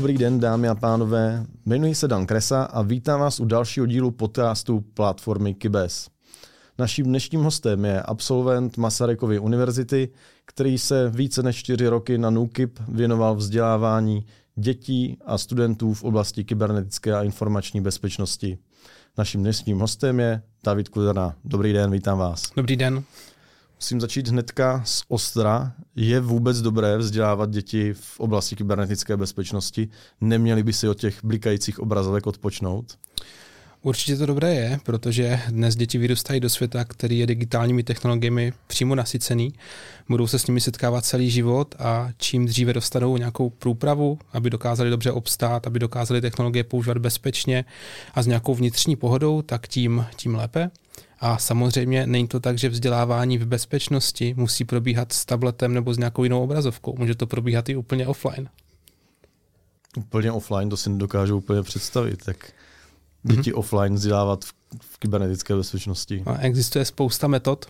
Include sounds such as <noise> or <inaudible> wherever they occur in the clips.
Dobrý den, dámy a pánové. Jmenuji se Dan Kresa a vítám vás u dalšího dílu podcastu platformy Kybes. Naším dnešním hostem je absolvent Masarykovy univerzity, který se více než čtyři roky na NUKIP věnoval vzdělávání dětí a studentů v oblasti kybernetické a informační bezpečnosti. Naším dnešním hostem je David Kudrna. Dobrý den, vítám vás. Dobrý den. Musím začít hnedka z ostra. Je vůbec dobré vzdělávat děti v oblasti kybernetické bezpečnosti? Neměli by si od těch blikajících obrazovek odpočnout? Určitě to dobré je, protože dnes děti vyrůstají do světa, který je digitálními technologiemi přímo nasycený. Budou se s nimi setkávat celý život a čím dříve dostanou nějakou průpravu, aby dokázali dobře obstát, aby dokázali technologie používat bezpečně a s nějakou vnitřní pohodou, tak tím, tím lépe. A samozřejmě není to tak, že vzdělávání v bezpečnosti musí probíhat s tabletem nebo s nějakou jinou obrazovkou. Může to probíhat i úplně offline. Úplně offline, to si nedokážu úplně představit. Tak děti mm-hmm. offline vzdělávat v, v kybernetické bezpečnosti. A existuje spousta metod,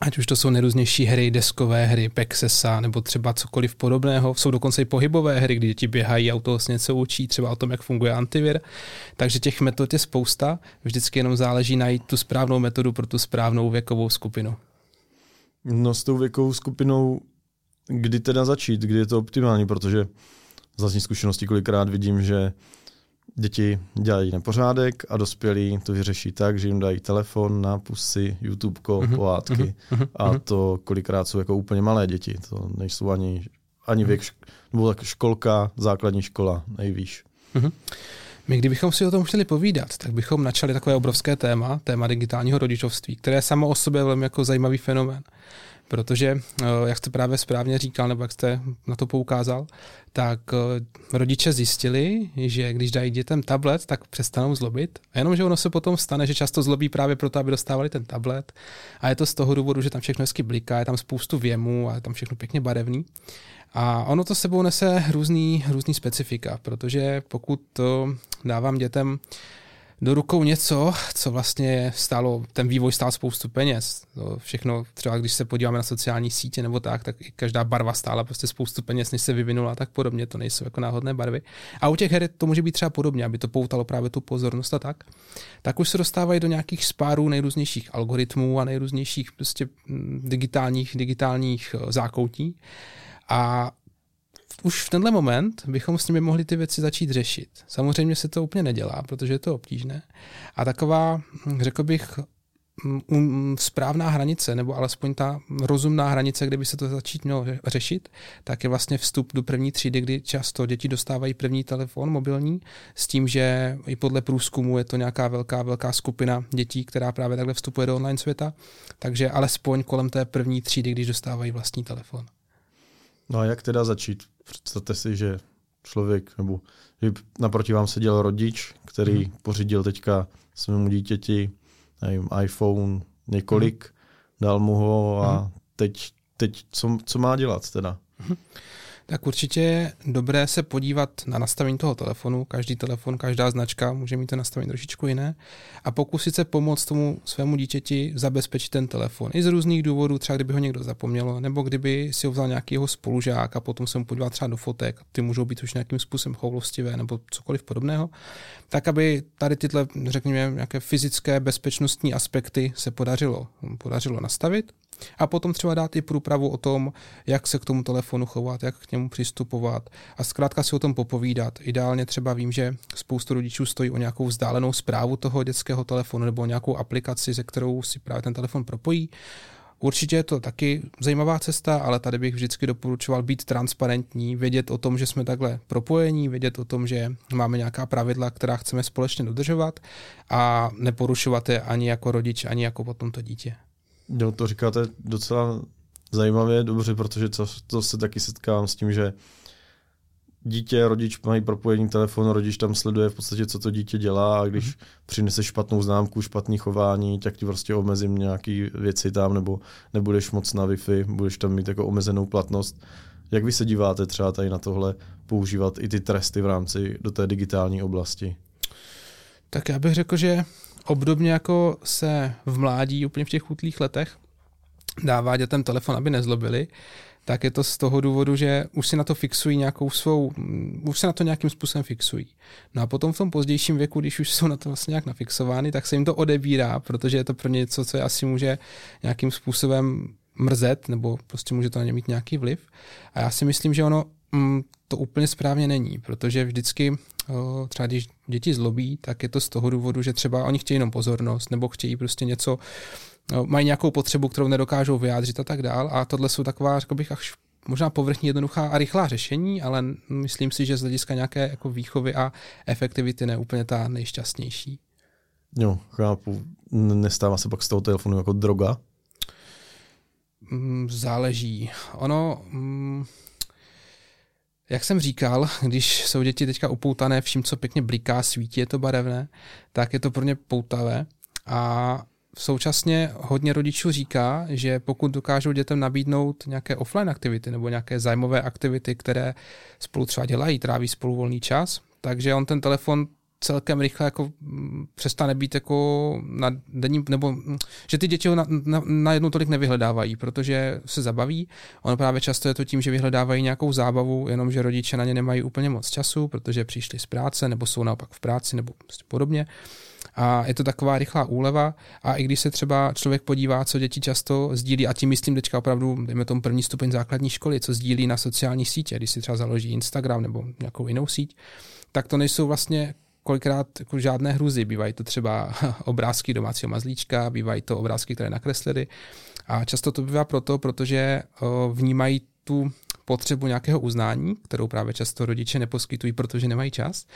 ať už to jsou nejrůznější hry, deskové hry, Pexesa nebo třeba cokoliv podobného. Jsou dokonce i pohybové hry, kdy děti běhají, auto se něco učí, třeba o tom, jak funguje antivir. Takže těch metod je spousta, vždycky jenom záleží najít tu správnou metodu pro tu správnou věkovou skupinu. No s tou věkovou skupinou, kdy teda začít, kdy je to optimální, protože z vlastní zkušenosti kolikrát vidím, že Děti dělají nepořádek a dospělí to vyřeší tak, že jim dají telefon, nápusy, YouTube, uh-huh, pohádky uh-huh, a to kolikrát jsou jako úplně malé děti. To nejsou ani, ani věk, nebo tak školka, základní škola, nejvýš. Uh-huh. My kdybychom si o tom chtěli povídat, tak bychom načali takové obrovské téma, téma digitálního rodičovství, které je samo o sobě velmi jako zajímavý fenomén. Protože, eh, jak jste právě správně říkal, nebo jak jste na to poukázal, tak eh, rodiče zjistili, že když dají dětem tablet, tak přestanou zlobit. A jenom, že ono se potom stane, že často zlobí právě proto, aby dostávali ten tablet. A je to z toho důvodu, že tam všechno hezky bliká, je tam spoustu věmů a je tam všechno pěkně barevný. A ono to sebou nese různý, různý specifika, protože pokud to dávám dětem do rukou něco, co vlastně stálo, ten vývoj stál spoustu peněz. To všechno, třeba když se podíváme na sociální sítě nebo tak, tak i každá barva stála prostě spoustu peněz, než se vyvinula a tak podobně. To nejsou jako náhodné barvy. A u těch her to může být třeba podobně, aby to poutalo právě tu pozornost a tak. Tak už se dostávají do nějakých spárů nejrůznějších algoritmů a nejrůznějších prostě mm, digitálních, digitálních eh, zákoutí. A už v tenhle moment bychom s nimi mohli ty věci začít řešit. Samozřejmě se to úplně nedělá, protože je to obtížné. A taková, řekl bych, um, správná hranice, nebo alespoň ta rozumná hranice, kde by se to začít mělo řešit, tak je vlastně vstup do první třídy, kdy často děti dostávají první telefon mobilní, s tím, že i podle průzkumu je to nějaká velká, velká skupina dětí, která právě takhle vstupuje do online světa, takže alespoň kolem té první třídy, když dostávají vlastní telefon. No a jak teda začít? Představte si, že člověk, nebo že naproti vám seděl rodič, který mm. pořídil teďka svému dítěti nevím, iPhone několik, mm. dal mu ho a mm. teď, teď co, co má dělat teda? Mm tak určitě je dobré se podívat na nastavení toho telefonu. Každý telefon, každá značka může mít to nastavení trošičku jiné a pokusit se pomoct tomu svému dítěti zabezpečit ten telefon. I z různých důvodů, třeba kdyby ho někdo zapomněl, nebo kdyby si ho vzal nějaký jeho spolužák a potom se mu podíval třeba do fotek, ty můžou být už nějakým způsobem choulostivé nebo cokoliv podobného, tak aby tady tyhle, řekněme, nějaké fyzické bezpečnostní aspekty se podařilo, podařilo nastavit a potom třeba dát i průpravu o tom, jak se k tomu telefonu chovat, jak k němu přistupovat a zkrátka si o tom popovídat. Ideálně třeba vím, že spoustu rodičů stojí o nějakou vzdálenou zprávu toho dětského telefonu nebo nějakou aplikaci, se kterou si právě ten telefon propojí. Určitě je to taky zajímavá cesta, ale tady bych vždycky doporučoval být transparentní, vědět o tom, že jsme takhle propojení, vědět o tom, že máme nějaká pravidla, která chceme společně dodržovat a neporušovat je ani jako rodič, ani jako potom to dítě. No, to říkáte docela zajímavě, dobře, protože to, to se taky setkávám s tím, že dítě, rodič mají propojení telefon, rodič tam sleduje v podstatě, co to dítě dělá a když mm. přinese špatnou známku, špatný chování, tak ti prostě omezím nějaký věci tam nebo nebudeš moc na Wi-Fi, budeš tam mít jako omezenou platnost. Jak vy se díváte třeba tady na tohle používat i ty tresty v rámci do té digitální oblasti? Tak já bych řekl, že obdobně jako se v mládí, úplně v těch útlých letech, dává dětem telefon, aby nezlobili, tak je to z toho důvodu, že už si na to fixují nějakou svou, už se na to nějakým způsobem fixují. No a potom v tom pozdějším věku, když už jsou na to vlastně nějak nafixovány, tak se jim to odebírá, protože je to pro ně něco, co je asi může nějakým způsobem mrzet, nebo prostě může to na ně mít nějaký vliv. A já si myslím, že ono mm, to úplně správně není, protože vždycky třeba když děti zlobí, tak je to z toho důvodu, že třeba oni chtějí jenom pozornost, nebo chtějí prostě něco, mají nějakou potřebu, kterou nedokážou vyjádřit a tak dál. A tohle jsou taková, řekl bych, až možná povrchní, jednoduchá a rychlá řešení, ale myslím si, že z hlediska nějaké jako výchovy a efektivity ne úplně ta nejšťastnější. Jo, chápu. Nestává se pak z toho telefonu jako droga? Mm, záleží. Ono, mm, jak jsem říkal, když jsou děti teďka upoutané vším, co pěkně bliká, svítí, je to barevné, tak je to pro ně poutavé. A současně hodně rodičů říká, že pokud dokážou dětem nabídnout nějaké offline aktivity nebo nějaké zájmové aktivity, které spolu třeba dělají, tráví spolu volný čas, takže on ten telefon celkem rychle jako mm, přestane být jako na denní, nebo mm, že ty děti ho na, na, na jednu tolik nevyhledávají, protože se zabaví. Ono právě často je to tím, že vyhledávají nějakou zábavu, jenomže rodiče na ně nemají úplně moc času, protože přišli z práce, nebo jsou naopak v práci, nebo prostě podobně. A je to taková rychlá úleva. A i když se třeba člověk podívá, co děti často sdílí, a tím myslím teďka opravdu, dejme tomu první stupeň základní školy, co sdílí na sociální sítě, když si třeba založí Instagram nebo nějakou jinou síť, tak to nejsou vlastně kolikrát jako žádné hruzy. Bývají to třeba <laughs> obrázky domácího mazlíčka, bývají to obrázky, které nakreslili. A často to bývá proto, protože vnímají tu potřebu nějakého uznání, kterou právě často rodiče neposkytují, protože nemají čas.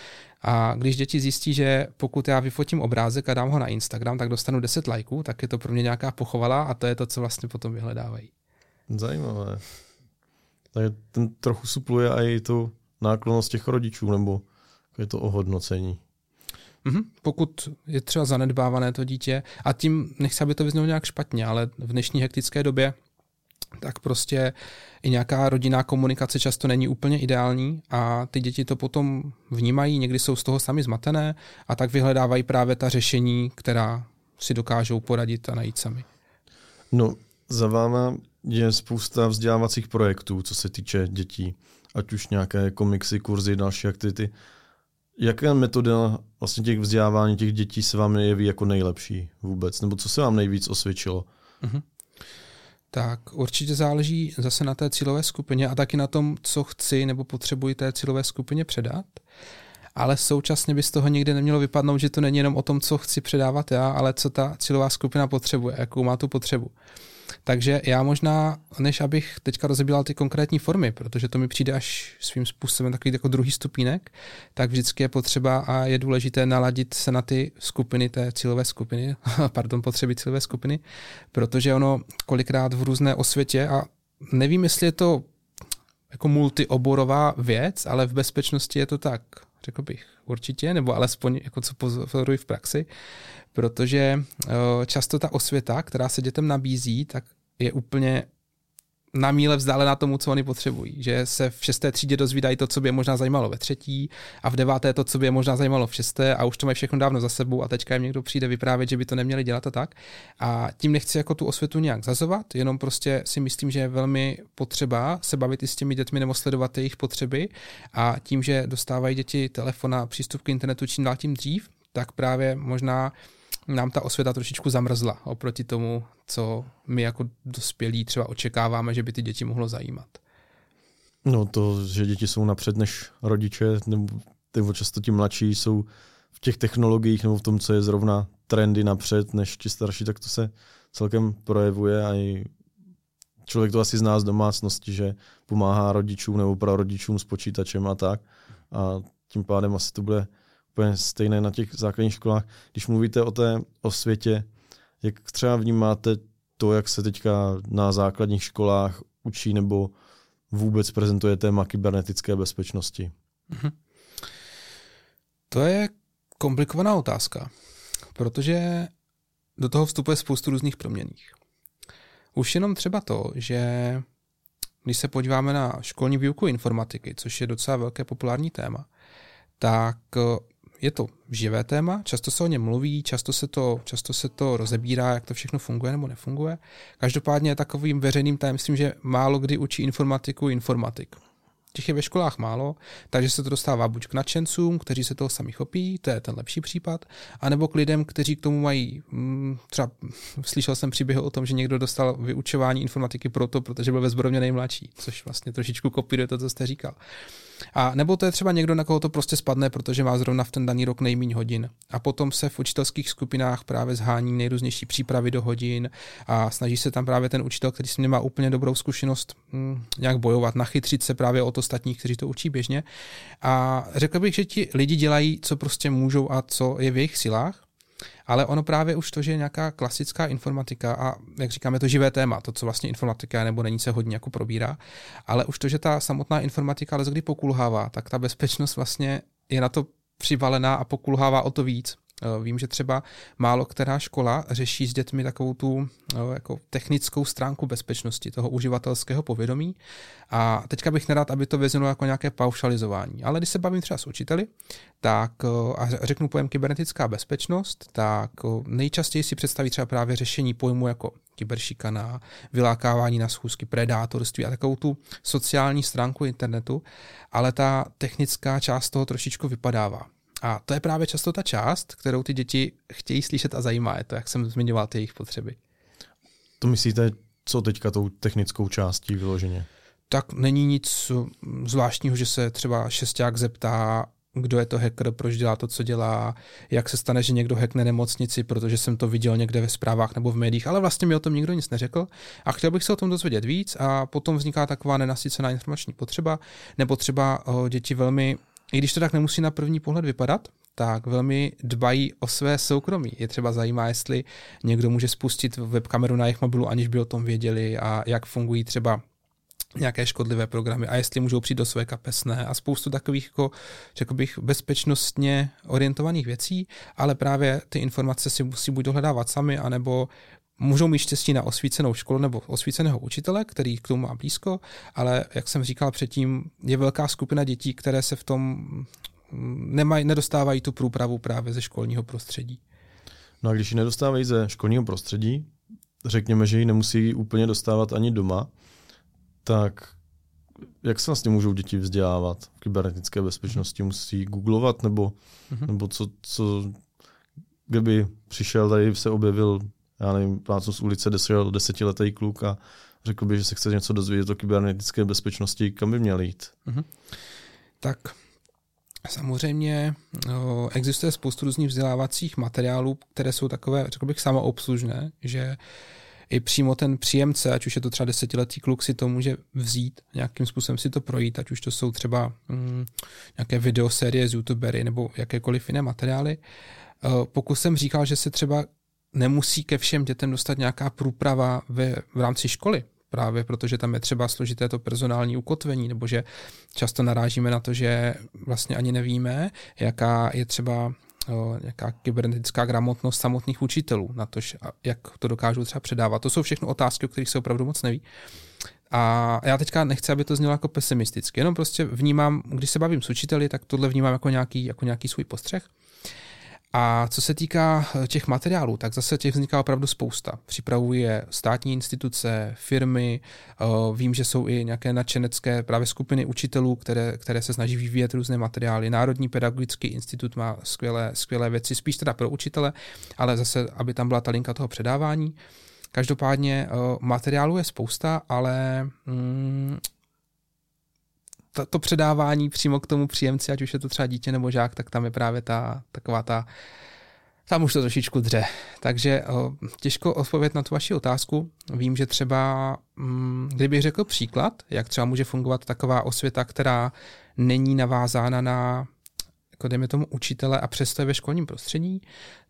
A když děti zjistí, že pokud já vyfotím obrázek a dám ho na Instagram, tak dostanu 10 lajků, tak je to pro mě nějaká pochovala a to je to, co vlastně potom vyhledávají. Zajímavé. Tak ten trochu supluje i tu náklonost těch rodičů, nebo je to ohodnocení. Mm-hmm. Pokud je třeba zanedbávané to dítě, a tím nechci, aby to vyznělo nějak špatně, ale v dnešní hektické době tak prostě i nějaká rodinná komunikace často není úplně ideální a ty děti to potom vnímají, někdy jsou z toho sami zmatené a tak vyhledávají právě ta řešení, která si dokážou poradit a najít sami. No, za váma je spousta vzdělávacích projektů, co se týče dětí, ať už nějaké komiksy, kurzy, další aktivity. Jaká metoda vlastně těch vzdělávání těch dětí se vám jeví jako nejlepší vůbec? Nebo co se vám nejvíc osvědčilo? Mm-hmm. Tak určitě záleží zase na té cílové skupině a taky na tom, co chci nebo potřebuji té cílové skupině předat. Ale současně by z toho nikdy nemělo vypadnout, že to není jenom o tom, co chci předávat já, ale co ta cílová skupina potřebuje, jakou má tu potřebu. Takže já možná, než abych teďka rozebíral ty konkrétní formy, protože to mi přijde až svým způsobem takový jako druhý stupínek, tak vždycky je potřeba a je důležité naladit se na ty skupiny té cílové skupiny, <laughs> pardon, potřeby cílové skupiny, protože ono kolikrát v různé osvětě a nevím, jestli je to jako multioborová věc, ale v bezpečnosti je to tak, řekl bych určitě, nebo alespoň jako co pozoruji v praxi, protože eh, často ta osvěta, která se dětem nabízí, tak je úplně na míle vzdálená tomu, co oni potřebují. Že se v šesté třídě dozvídají to, co by je možná zajímalo ve třetí, a v deváté to, co by je možná zajímalo v šesté, a už to mají všechno dávno za sebou, a teďka jim někdo přijde vyprávět, že by to neměli dělat a tak. A tím nechci jako tu osvětu nějak zazovat, jenom prostě si myslím, že je velmi potřeba se bavit i s těmi dětmi nebo sledovat jejich potřeby. A tím, že dostávají děti telefon a přístup k internetu čím dál tím dřív, tak právě možná nám ta osvěta trošičku zamrzla oproti tomu, co my jako dospělí třeba očekáváme, že by ty děti mohlo zajímat. No to, že děti jsou napřed než rodiče, nebo, nebo často ti mladší jsou v těch technologiích nebo v tom, co je zrovna trendy napřed než ti starší, tak to se celkem projevuje a i člověk to asi zná z domácnosti, že pomáhá rodičům nebo prarodičům s počítačem a tak. A tím pádem asi to bude úplně stejné na těch základních školách. Když mluvíte o té osvětě, jak třeba vnímáte to, jak se teďka na základních školách učí nebo vůbec prezentuje téma kybernetické bezpečnosti? Mm-hmm. To je komplikovaná otázka, protože do toho vstupuje spoustu různých proměných. Už jenom třeba to, že když se podíváme na školní výuku informatiky, což je docela velké populární téma, tak je to živé téma, často se o něm mluví, často se to, často se to rozebírá, jak to všechno funguje nebo nefunguje. Každopádně je takovým veřejným tajemstvím, že málo kdy učí informatiku informatik. Těch je ve školách málo, takže se to dostává buď k nadšencům, kteří se toho sami chopí, to je ten lepší případ, anebo k lidem, kteří k tomu mají, mm, třeba <laughs> slyšel jsem příběh o tom, že někdo dostal vyučování informatiky proto, protože byl ve zborovně nejmladší, což vlastně trošičku kopíruje to, co jste říkal. A nebo to je třeba někdo, na koho to prostě spadne, protože má zrovna v ten daný rok nejméně hodin. A potom se v učitelských skupinách právě zhání nejrůznější přípravy do hodin a snaží se tam právě ten učitel, který s nemá úplně dobrou zkušenost, hm, nějak bojovat, nachytřit se právě od ostatních, kteří to učí běžně. A řekl bych, že ti lidi dělají, co prostě můžou a co je v jejich silách. Ale ono právě už to, že je nějaká klasická informatika a jak říkáme, to živé téma, to, co vlastně informatika nebo není, se hodně jako probírá, ale už to, že ta samotná informatika ale kdy pokulhává, tak ta bezpečnost vlastně je na to přivalená a pokulhává o to víc. Eh, vím, že třeba málo která škola řeší s dětmi takovou tu eh, jako technickou stránku bezpečnosti toho uživatelského povědomí. A teďka bych nerad, aby to vezlo jako nějaké paušalizování. Ale když se bavím třeba s učiteli, tak eh, a řeknu pojem kybernetická bezpečnost, tak nejčastěji si představí třeba právě řešení pojmu jako kyberšikana, vylákávání na schůzky, predátorství a takovou tu sociální stránku internetu, ale ta technická část toho trošičku vypadává. A to je právě často ta část, kterou ty děti chtějí slyšet a zajímá je to, jak jsem zmiňoval ty jejich potřeby. To myslíte, co teďka tou technickou částí vyloženě? Tak není nic zvláštního, že se třeba šesták zeptá, kdo je to hacker, proč dělá to, co dělá, jak se stane, že někdo hackne nemocnici, protože jsem to viděl někde ve zprávách nebo v médiích, ale vlastně mi o tom nikdo nic neřekl a chtěl bych se o tom dozvědět víc a potom vzniká taková nenasycená informační potřeba, nebo třeba o, děti velmi i když to tak nemusí na první pohled vypadat, tak velmi dbají o své soukromí. Je třeba zajímá, jestli někdo může spustit webkameru na jejich mobilu, aniž by o tom věděli a jak fungují třeba nějaké škodlivé programy a jestli můžou přijít do své kapesné a spoustu takových, jako, řekl bych, bezpečnostně orientovaných věcí, ale právě ty informace si musí buď dohledávat sami, anebo můžou mít štěstí na osvícenou školu nebo osvíceného učitele, který k tomu má blízko, ale jak jsem říkal předtím, je velká skupina dětí, které se v tom nemaj, nedostávají tu průpravu právě ze školního prostředí. No a když ji nedostávají ze školního prostředí, řekněme, že ji nemusí úplně dostávat ani doma, tak jak se vlastně můžou děti vzdělávat v kybernetické bezpečnosti? Musí googlovat nebo, mm-hmm. nebo co, co, kdyby přišel, tady se objevil já nevím, plácnu z ulice, šel desetiletý kluk a řekl by, že se chce něco dozvědět o kybernetické bezpečnosti, kam by měl jít. Mm-hmm. Tak Samozřejmě existuje spoustu různých vzdělávacích materiálů, které jsou takové, řekl bych, samoobslužné, že i přímo ten příjemce, ať už je to třeba desetiletý kluk, si to může vzít, nějakým způsobem si to projít, ať už to jsou třeba mm, nějaké videosérie z youtubery nebo jakékoliv jiné materiály. Pokud jsem říkal, že se třeba nemusí ke všem dětem dostat nějaká průprava ve, v rámci školy, právě protože tam je třeba složité to personální ukotvení, nebo že často narážíme na to, že vlastně ani nevíme, jaká je třeba nějaká kybernetická gramotnost samotných učitelů, na to, jak to dokážou třeba předávat. To jsou všechno otázky, o kterých se opravdu moc neví. A já teďka nechci, aby to znělo jako pesimisticky, jenom prostě vnímám, když se bavím s učiteli, tak tohle vnímám jako nějaký, jako nějaký svůj postřeh. A co se týká eh, těch materiálů, tak zase těch vzniká opravdu spousta. Připravuje státní instituce, firmy, eh, vím, že jsou i nějaké nadšenecké právě skupiny učitelů, které, které se snaží vyvíjet různé materiály. Národní pedagogický institut má skvělé, skvělé věci, spíš teda pro učitele, ale zase, aby tam byla ta linka toho předávání. Každopádně eh, materiálu je spousta, ale mm, to, to předávání přímo k tomu příjemci, ať už je to třeba dítě nebo žák, tak tam je právě ta taková ta tam už to trošičku dře. Takže těžko odpovědět na tu vaši otázku. Vím, že třeba, mm, kdybych řekl příklad, jak třeba může fungovat taková osvěta, která není navázána na jako dejme tomu učitele a přesto je ve školním prostředí,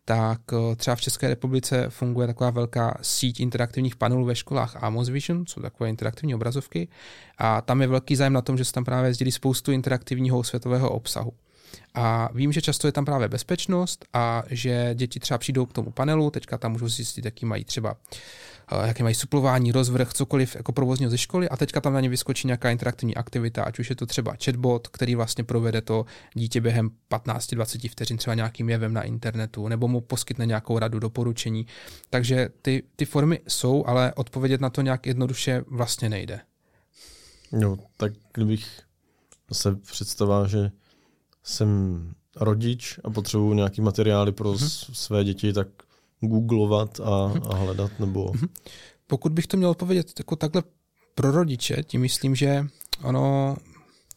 tak eh, třeba v České republice funguje taková velká síť interaktivních panelů ve školách Amos Vision, jsou takové interaktivní obrazovky a tam je velký zájem na tom, že se tam právě sdílí spoustu interaktivního světového obsahu. A vím, že často je tam právě bezpečnost a že děti třeba přijdou k tomu panelu, teďka tam můžou zjistit, jaký mají třeba Eh, jaké mají suplování, rozvrh, cokoliv jako provozního ze školy a teďka tam na ně vyskočí nějaká interaktivní aktivita, ať už je to třeba chatbot, který vlastně provede to dítě během 15-20 vteřin třeba nějakým jevem na internetu, nebo mu poskytne nějakou radu, doporučení. Takže ty, ty formy jsou, ale odpovědět na to nějak jednoduše vlastně nejde. No, tak kdybych se představoval, že jsem rodič a potřebuji nějaký materiály pro mm-hmm. své děti, tak googlovat a, mhm. a hledat? nebo? Mhm. Pokud bych to měl odpovědět jako takhle pro rodiče, tím myslím, že ono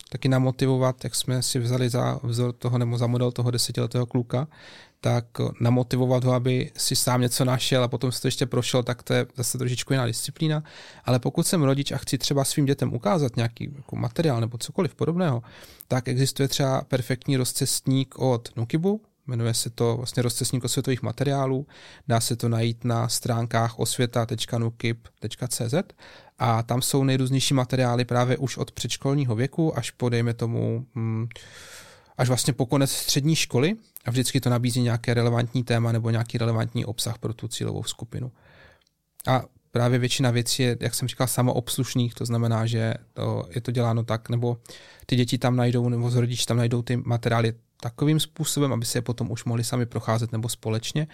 taky namotivovat, jak jsme si vzali za vzor toho nebo za model toho desetiletého kluka, tak namotivovat ho, aby si sám něco našel a potom se to ještě prošel, tak to je zase trošičku jiná disciplína. Ale pokud jsem rodič a chci třeba svým dětem ukázat nějaký jako materiál nebo cokoliv podobného, tak existuje třeba perfektní rozcestník od Nukibu, Jmenuje se to vlastně rozcestník osvětových materiálů. Dá se to najít na stránkách osvěta.nukip.cz a tam jsou nejrůznější materiály právě už od předškolního věku až po, dejme tomu, hm, až vlastně po konec střední školy a vždycky to nabízí nějaké relevantní téma nebo nějaký relevantní obsah pro tu cílovou skupinu. A právě většina věcí je, jak jsem říkal, samoobslušných, to znamená, že to, je to děláno tak, nebo ty děti tam najdou, nebo z rodič tam najdou ty materiály takovým způsobem, aby se je potom už mohli sami procházet nebo společně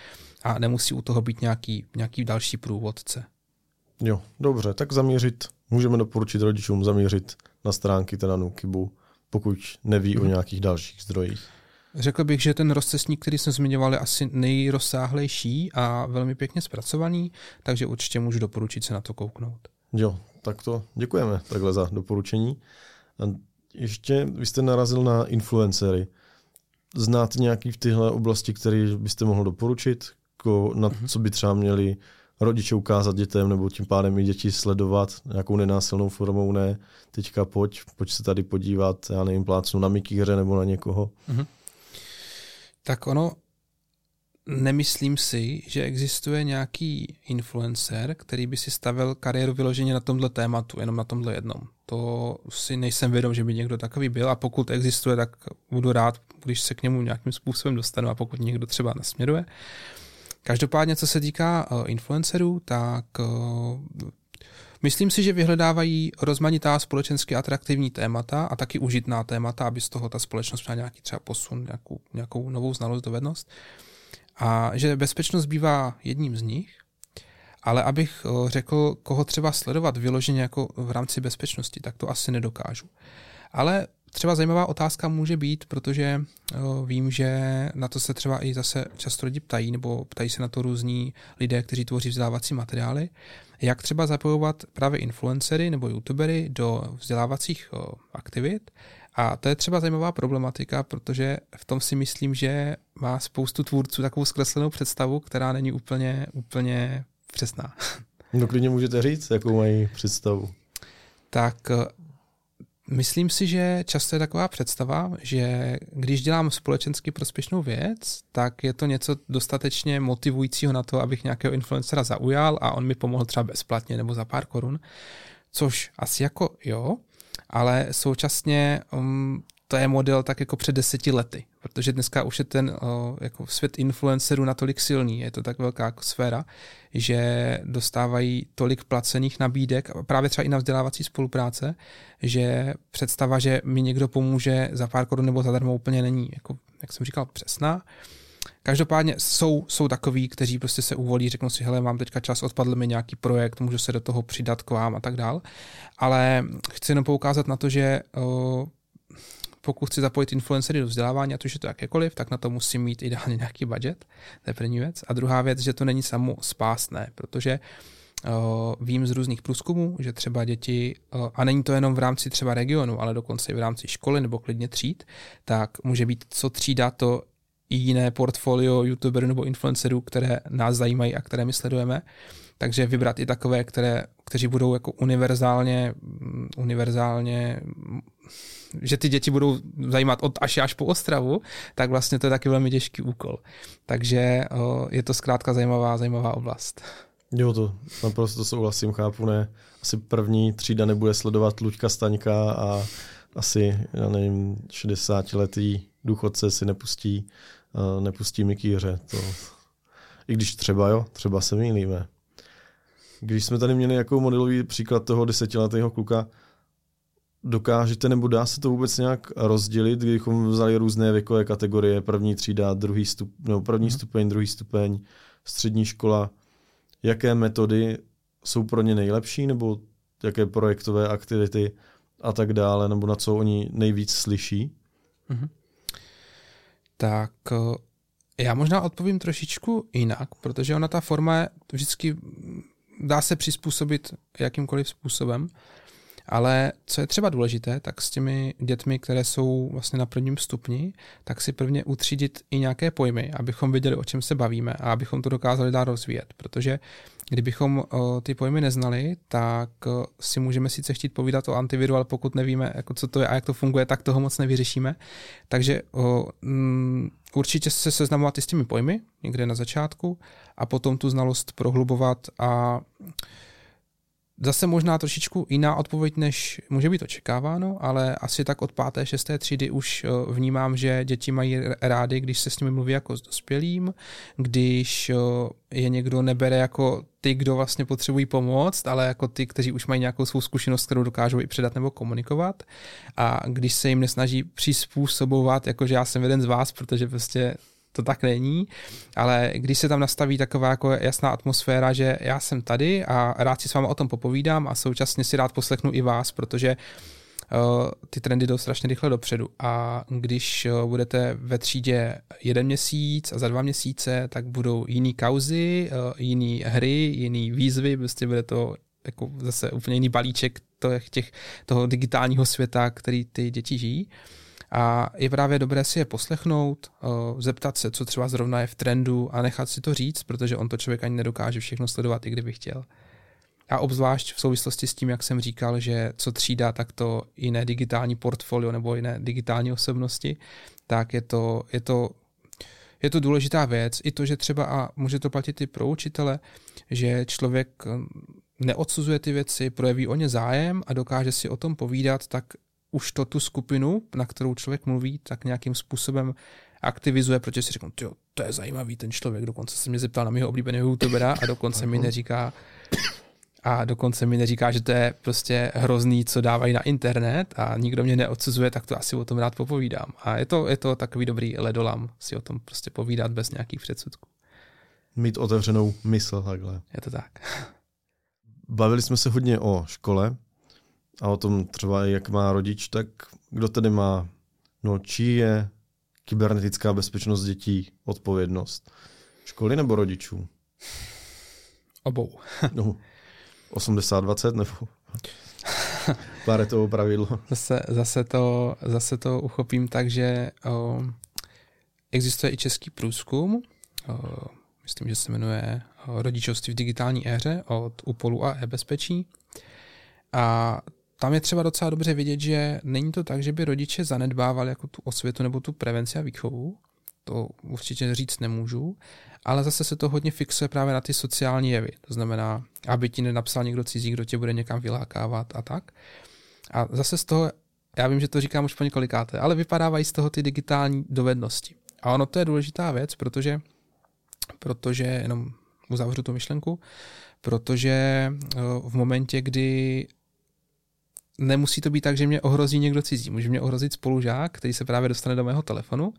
a nemusí u toho být nějaký, nějaký další průvodce. Jo, dobře, tak zaměřit, můžeme doporučit rodičům zaměřit na stránky teda Nukibu, pokud neví hmm. o mhm. nějakých dalších zdrojích. Řekl bych, že ten rozcestník, který jsem zmiňoval, je asi nejrozsáhlejší a velmi pěkně zpracovaný, takže určitě můžu doporučit se na to kouknout. Jo, tak to děkujeme takhle za doporučení. A ještě vy jste narazil na influencery. Znáte nějaký v téhle oblasti, který byste mohl doporučit, jako na mm-hmm. co by třeba měli rodiče ukázat dětem, nebo tím pádem i děti sledovat nějakou nenásilnou formou, ne, teďka pojď, pojď se tady podívat, já nevím, plácnu na mikýře nebo na někoho. Mm-hmm. Tak ono, nemyslím si, že existuje nějaký influencer, který by si stavil kariéru vyloženě na tomhle tématu, jenom na tomhle jednom. To si nejsem vědom, že by někdo takový byl a pokud existuje, tak budu rád, když se k němu nějakým způsobem dostanu a pokud někdo třeba nasměruje. Každopádně, co se týká uh, influencerů, tak uh, myslím si, že vyhledávají rozmanitá společensky atraktivní témata a taky užitná témata, aby z toho ta společnost měla nějaký třeba posun, nějakou, nějakou novou znalost, dovednost. A že bezpečnost bývá jedním z nich, ale abych uh, řekl, koho třeba sledovat vyloženě jako v rámci bezpečnosti, tak to asi nedokážu. Ale třeba zajímavá otázka může být, protože uh, vím, že na to se třeba i zase často lidi ptají, nebo ptají se na to různí lidé, kteří tvoří vzdělávací materiály, jak třeba zapojovat právě influencery nebo youtubery do vzdělávacích aktivit. A to je třeba zajímavá problematika, protože v tom si myslím, že má spoustu tvůrců takovou zkreslenou představu, která není úplně, úplně přesná. No klidně můžete říct, jakou mají představu. Tak Myslím si, že často je taková představa, že když dělám společensky prospěšnou věc, tak je to něco dostatečně motivujícího na to, abych nějakého influencera zaujal a on mi pomohl třeba bezplatně nebo za pár korun. Což asi jako jo, ale současně um, to je model tak jako před deseti lety, protože dneska už je ten jako svět influencerů natolik silný, je to tak velká sféra, že dostávají tolik placených nabídek, právě třeba i na vzdělávací spolupráce, že představa, že mi někdo pomůže za pár korun nebo zadarmo úplně není, jako, jak jsem říkal, přesná. Každopádně jsou, jsou takový, kteří prostě se uvolí, řeknou si, hele, mám teďka čas, odpadl mi nějaký projekt, můžu se do toho přidat k vám a tak dál. Ale chci jenom poukázat na to, že pokud chci zapojit influencery do vzdělávání, ať už je to jakékoliv, tak na to musím mít ideálně nějaký budget. To je první věc. A druhá věc, že to není samo spásné, protože uh, vím z různých průzkumů, že třeba děti, uh, a není to jenom v rámci třeba regionu, ale dokonce i v rámci školy nebo klidně tříd, tak může být co třída to i jiné portfolio youtuberů nebo influencerů, které nás zajímají a které my sledujeme. Takže vybrat i takové, které, kteří budou jako univerzálně, univerzálně že ty děti budou zajímat od až až po Ostravu, tak vlastně to je taky velmi těžký úkol. Takže o, je to zkrátka zajímavá, zajímavá oblast. Jo, to naprosto souhlasím, chápu, ne. Asi první třída nebude sledovat Luďka Staňka a asi, já nevím, 60-letý důchodce si nepustí, nepustí mikýře. To, I když třeba jo, třeba se mýlíme. Když jsme tady měli jako modelový příklad toho desetiletého kluka, dokážete nebo dá se to vůbec nějak rozdělit, kdybychom vzali různé věkové kategorie, první třída, druhý stup, no, první hmm. stupeň, druhý stupeň, střední škola, jaké metody jsou pro ně nejlepší, nebo jaké projektové aktivity a tak dále, nebo na co oni nejvíc slyší? Mm-hmm. Tak eh, já možná odpovím trošičku jinak, protože ona ta forma je vždycky dá se přizpůsobit jakýmkoliv způsobem. Ale co je třeba důležité, tak s těmi dětmi, které jsou vlastně na prvním stupni, tak si prvně utřídit i nějaké pojmy, abychom věděli, o čem se bavíme a abychom to dokázali dál rozvíjet. Protože kdybychom o, ty pojmy neznali, tak o, si můžeme sice chtít povídat o antiviru, ale pokud nevíme, jako co to je a jak to funguje, tak toho moc nevyřešíme. Takže m, mm, určitě se seznamovat i s těmi pojmy někde na začátku a potom tu znalost prohlubovat a Zase možná trošičku jiná odpověď, než může být očekáváno, ale asi tak od páté, šesté třídy už eh, vnímám, že děti mají rády, když se s nimi mluví jako s dospělým, když eh, je někdo nebere jako ty, kdo vlastně potřebují pomoc, ale jako ty, kteří už mají nějakou svou zkušenost, kterou dokážou i předat nebo komunikovat. A když se jim nesnaží přizpůsobovat, jakože já jsem jeden z vás, protože prostě to tak není, ale když se tam nastaví taková jako jasná atmosféra, že já jsem tady a rád si s vámi o tom popovídám a současně si rád poslechnu i vás, protože uh, ty trendy jdou strašně rychle dopředu a když uh, budete ve třídě jeden měsíc a za dva měsíce, tak budou jiný kauzy, uh, jiný hry, jiný výzvy, prostě bude to jako zase úplně jiný balíček těch, toho digitálního světa, který ty děti žijí. A je právě dobré si je poslechnout, zeptat se, co třeba zrovna je v trendu a nechat si to říct, protože on to člověk ani nedokáže všechno sledovat, i kdyby chtěl. A obzvlášť v souvislosti s tím, jak jsem říkal, že co třída, tak to jiné digitální portfolio nebo jiné digitální osobnosti, tak je to, je to, je to důležitá věc. I to, že třeba, a může to platit i pro učitele, že člověk neodsuzuje ty věci, projeví o ně zájem a dokáže si o tom povídat, tak už to tu skupinu, na kterou člověk mluví, tak nějakým způsobem aktivizuje, protože si řeknu, to je zajímavý ten člověk, dokonce se mě zeptal na mého oblíbeného youtubera a dokonce mi neříká, a dokonce mi neříká, že to je prostě hrozný, co dávají na internet a nikdo mě neodsuzuje, tak to asi o tom rád popovídám. A je to, je to takový dobrý ledolam si o tom prostě povídat bez nějakých předsudků. Mít otevřenou mysl takhle. Je to tak. Bavili jsme se hodně o škole, a o tom třeba, jak má rodič, tak kdo tedy má, no čí je kybernetická bezpečnost dětí odpovědnost? Školy nebo rodičů? Obou. no, 80-20 nebo Paretovou pravidlo. Zase, zase, to, zase to uchopím tak, že o, existuje i český průzkum, o, myslím, že se jmenuje Rodičovství v digitální éře od UPOLu a e-bezpečí. A tam je třeba docela dobře vidět, že není to tak, že by rodiče zanedbávali jako tu osvětu nebo tu prevenci a výchovu, to určitě říct nemůžu, ale zase se to hodně fixuje právě na ty sociální jevy. To znamená, aby ti nenapsal někdo cizí, kdo tě bude někam vylákávat a tak. A zase z toho, já vím, že to říkám už po několikáté, ale vypadávají z toho ty digitální dovednosti. A ono to je důležitá věc, protože, protože jenom uzavřu tu myšlenku, protože eh, v momentě, kdy nemusí to být tak, že mě ohrozí někdo cizí. Může mě ohrozit spolužák, který se právě dostane do mého telefonu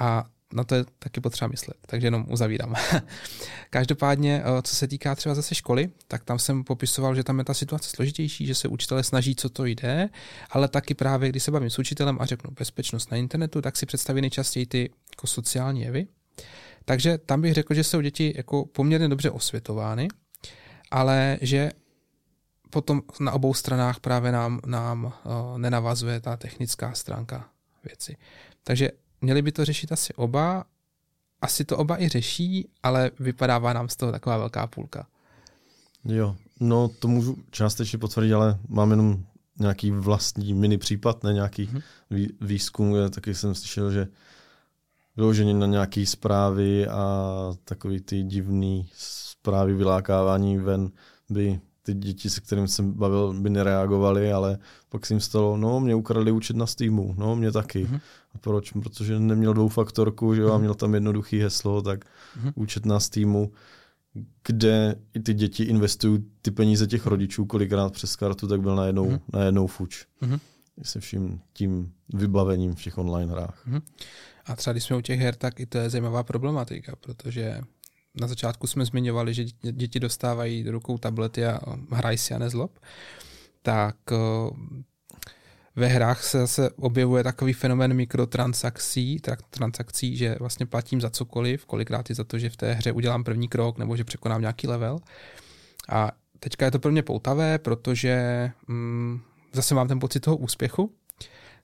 a na to je taky potřeba myslet, takže jenom uzavírám. <laughs> Každopádně, eh, co se týká třeba zase školy, tak tam jsem popisoval, že tam je ta situace složitější, že se učitelé snaží, co to jde, ale taky právě, když se bavím s učitelem a řeknu bezpečnost na internetu, tak si představí nejčastěji ty jako sociální jevy. Takže tam bych řekl, že jsou děti jako poměrně dobře osvětovány, ale že potom na obou stranách právě nám, nám uh, nenavazuje ta technická stránka věci. Takže měli by to řešit asi oba, asi to oba i řeší, ale vypadává nám z toho taková velká půlka. Jo, no to můžu částečně potvrdit, ale mám jenom nějaký vlastní mini případ, ne nějaký mm-hmm. výzkum, taky jsem slyšel, že vyloženě na nějaké zprávy a takový ty divný zprávy vylákávání ven by ty děti, se kterým jsem bavil, by nereagovali, ale pak se jim stalo, no, mě ukradli účet na Steamu, no, mě taky. Mm-hmm. A proč? Protože neměl dvoufaktorku, že jo, a mhm. měl tam jednoduchý heslo, tak mm-hmm. účet na Steamu, kde i ty děti investují ty peníze těch rodičů kolikrát přes kartu, tak byl najednou, mm-hmm. najednou fuč. Mm-hmm. Se vším tím vybavením v těch online hrách. Mm-hmm. A třeba když jsme u těch her, tak i to je zajímavá problematika, protože na začátku jsme zmiňovali, že děti dostávají do rukou tablety a hrají si a nezlob, tak ve hrách se zase objevuje takový fenomén mikrotransakcí, transakcí, že vlastně platím za cokoliv, kolikrát i za to, že v té hře udělám první krok nebo že překonám nějaký level. A teďka je to pro mě poutavé, protože mm, zase mám ten pocit toho úspěchu,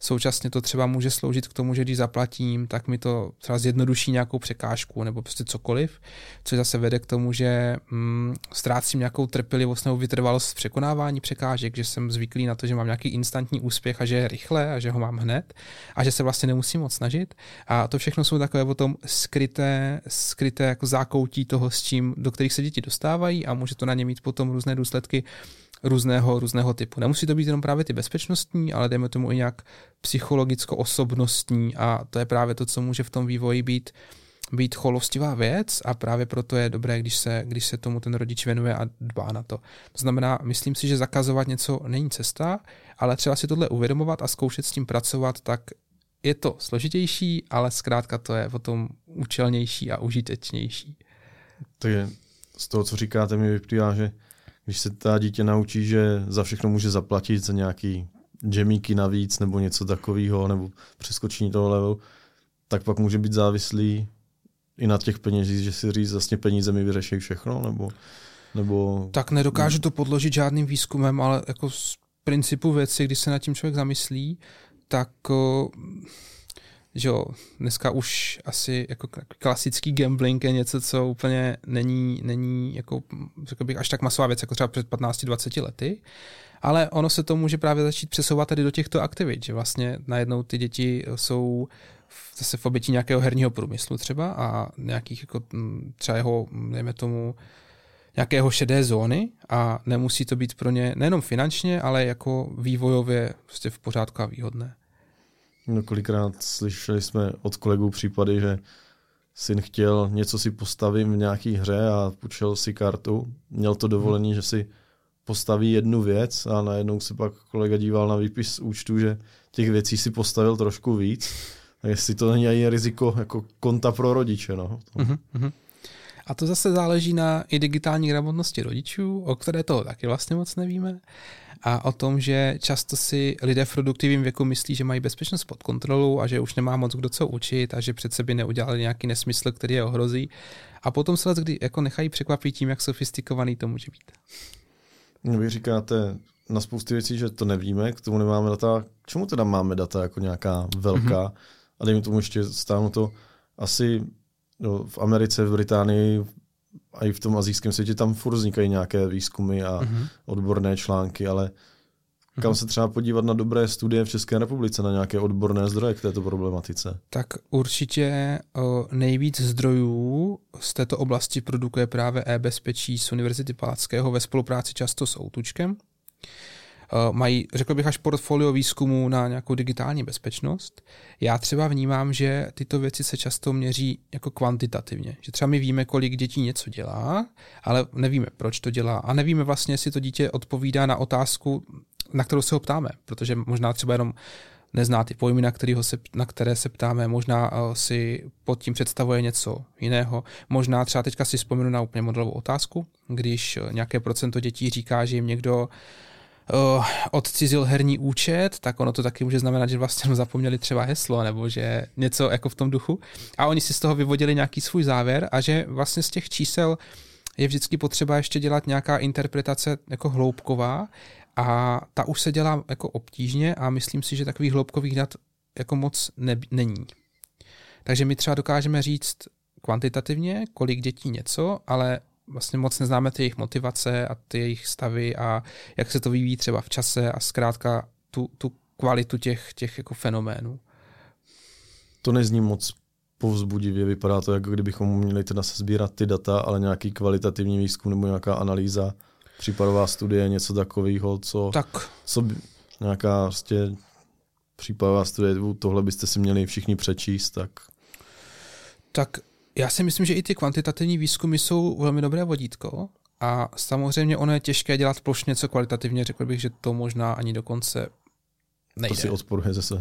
Současně to třeba může sloužit k tomu, že když zaplatím, tak mi to třeba zjednoduší nějakou překážku nebo prostě cokoliv, což zase vede k tomu, že mm, ztrácím nějakou trpělivost nebo vytrvalost v překonávání překážek, že jsem zvyklý na to, že mám nějaký instantní úspěch a že je rychle a že ho mám hned a že se vlastně nemusím moc snažit. A to všechno jsou takové potom skryté, skryté jako zákoutí toho, s čím, do kterých se děti dostávají a může to na ně mít potom různé důsledky různého, různého typu. Nemusí to být jenom právě ty bezpečnostní, ale dejme tomu i nějak psychologicko-osobnostní a to je právě to, co může v tom vývoji být být cholovstivá věc a právě proto je dobré, když se, když se tomu ten rodič věnuje a dbá na to. To znamená, myslím si, že zakazovat něco není cesta, ale třeba si tohle uvědomovat a zkoušet s tím pracovat, tak je to složitější, ale zkrátka to je potom účelnější a užitečnější. Takže z toho, co říkáte, mi vyplývá, že když se ta dítě naučí, že za všechno může zaplatit za nějaký džemíky navíc nebo něco takového, nebo přeskočení toho levelu, tak pak může být závislý i na těch penězích, že si říct, vlastně peníze mi vyřeší všechno, nebo, nebo... Tak nedokážu to podložit žádným výzkumem, ale jako z principu věci, když se nad tím člověk zamyslí, tak že jo, dneska už asi jako klasický gambling je něco, co úplně není, není jako, řekl bych, až tak masová věc, jako třeba před 15-20 lety, ale ono se to může právě začít přesouvat tady do těchto aktivit, že vlastně najednou ty děti jsou zase v obětí nějakého herního průmyslu třeba a nějakých jako třeba jeho, dejme tomu, nějakého šedé zóny a nemusí to být pro ně nejenom finančně, ale jako vývojově prostě v pořádku a výhodné. No, kolikrát slyšeli jsme od kolegů případy, že syn chtěl něco si postavit v nějaké hře a půjčil si kartu. Měl to dovolení, hmm. že si postaví jednu věc a najednou se pak kolega díval na výpis z účtu, že těch věcí si postavil trošku víc. A jestli to není ani riziko jako konta pro rodiče. No. Mm-hmm. A to zase záleží na i digitální gramotnosti rodičů, o které toho taky vlastně moc nevíme a o tom, že často si lidé v produktivním věku myslí, že mají bezpečnost pod kontrolou a že už nemá moc kdo co učit a že před by neudělali nějaký nesmysl, který je ohrozí. A potom se kdy jako nechají překvapit tím, jak sofistikovaný to může být. Vy říkáte na spousty věcí, že to nevíme, k tomu nemáme data. K čemu teda máme data jako nějaká velká? Mm-hmm. A dejme tomu ještě stáhnu to asi no, v Americe, v Británii, i v tom azijském světě tam furt vznikají nějaké výzkumy a mm-hmm. odborné články, ale kam mm-hmm. se třeba podívat na dobré studie v České republice, na nějaké odborné zdroje k této problematice? Tak určitě o, nejvíc zdrojů z této oblasti produkuje právě e-bezpečí z Univerzity Palackého ve spolupráci často s Outučkem. Eh, mají, řekl bych, až portfolio výzkumu na nějakou digitální bezpečnost. Já třeba vnímám, že tyto věci se často měří jako kvantitativně. Že třeba my víme, kolik dětí něco dělá, ale nevíme, proč to dělá. A nevíme vlastně, jestli to dítě odpovídá na otázku, na kterou se ho ptáme. Protože možná třeba jenom nezná ty pojmy, na, se, na které se ptáme, možná uh, si pod tím představuje něco jiného. Možná třeba teďka si vzpomenu na úplně modelovou otázku, když uh, nějaké procento dětí říká, že jim někdo uh, uh, odcizil herní účet, tak ono to taky může znamenat, že vlastně zapomněli třeba heslo nebo že něco jako v tom duchu. A oni si z toho vyvodili nějaký svůj závěr a že vlastně z těch čísel je vždycky potřeba ještě dělat nějaká interpretace jako hloubková a ta už se dělá jako obtížně a myslím si, že takových hloubkových dat jako moc ne, není. Takže my třeba dokážeme říct kvantitativně, kolik dětí něco, ale vlastně moc neznáme ty jejich motivace a ty jejich stavy a jak se to vyvíjí třeba v čase a zkrátka tu, tu kvalitu těch, těch jako fenoménů. To nezní moc povzbudivě, vypadá to, jako kdybychom měli teda se sbírat ty data, ale nějaký kvalitativní výzkum nebo nějaká analýza případová studie, něco takového, co, tak. co by, nějaká prostě případová studie, tohle byste si měli všichni přečíst, tak... Tak já si myslím, že i ty kvantitativní výzkumy jsou velmi dobré vodítko a samozřejmě ono je těžké dělat plošně něco kvalitativně, řekl bych, že to možná ani dokonce nejde. To si odporuje zase.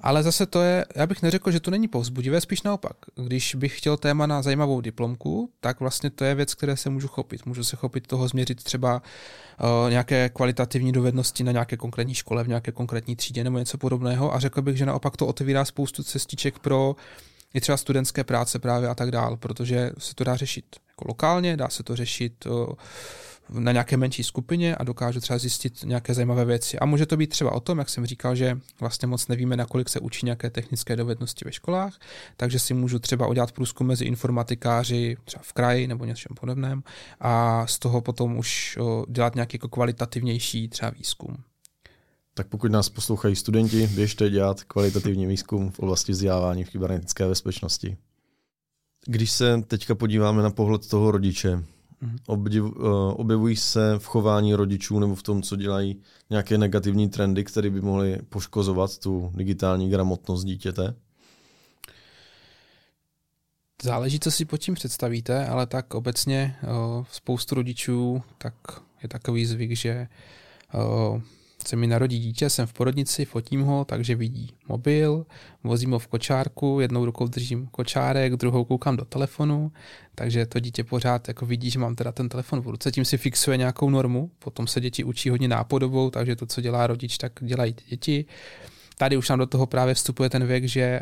Ale zase to je, já bych neřekl, že to není povzbudivé, spíš naopak. Když bych chtěl téma na zajímavou diplomku, tak vlastně to je věc, které se můžu chopit. Můžu se chopit toho změřit třeba uh, nějaké kvalitativní dovednosti na nějaké konkrétní škole, v nějaké konkrétní třídě nebo něco podobného a řekl bych, že naopak to otevírá spoustu cestiček pro i třeba studentské práce právě a tak dál, protože se to dá řešit jako lokálně, dá se to řešit na nějaké menší skupině a dokážu třeba zjistit nějaké zajímavé věci. A může to být třeba o tom, jak jsem říkal, že vlastně moc nevíme, nakolik se učí nějaké technické dovednosti ve školách, takže si můžu třeba udělat průzkum mezi informatikáři třeba v kraji nebo něčem podobném a z toho potom už dělat nějaký jako kvalitativnější třeba výzkum. Tak pokud nás poslouchají studenti, běžte dělat kvalitativní výzkum v oblasti vzdělávání v kybernetické bezpečnosti. Když se teďka podíváme na pohled toho rodiče, Mhm. Obdiv, uh, objevují se v chování rodičů nebo v tom, co dělají nějaké negativní trendy, které by mohly poškozovat tu digitální gramotnost dítěte? Záleží, co si pod tím představíte, ale tak obecně uh, spoustu rodičů tak je takový zvyk, že uh, se mi narodí dítě, jsem v porodnici, fotím ho, takže vidí mobil, vozím ho v kočárku, jednou rukou držím kočárek, druhou koukám do telefonu, takže to dítě pořád jako vidí, že mám teda ten telefon v ruce, tím si fixuje nějakou normu, potom se děti učí hodně nápodobou, takže to, co dělá rodič, tak dělají děti. Tady už nám do toho právě vstupuje ten věk, že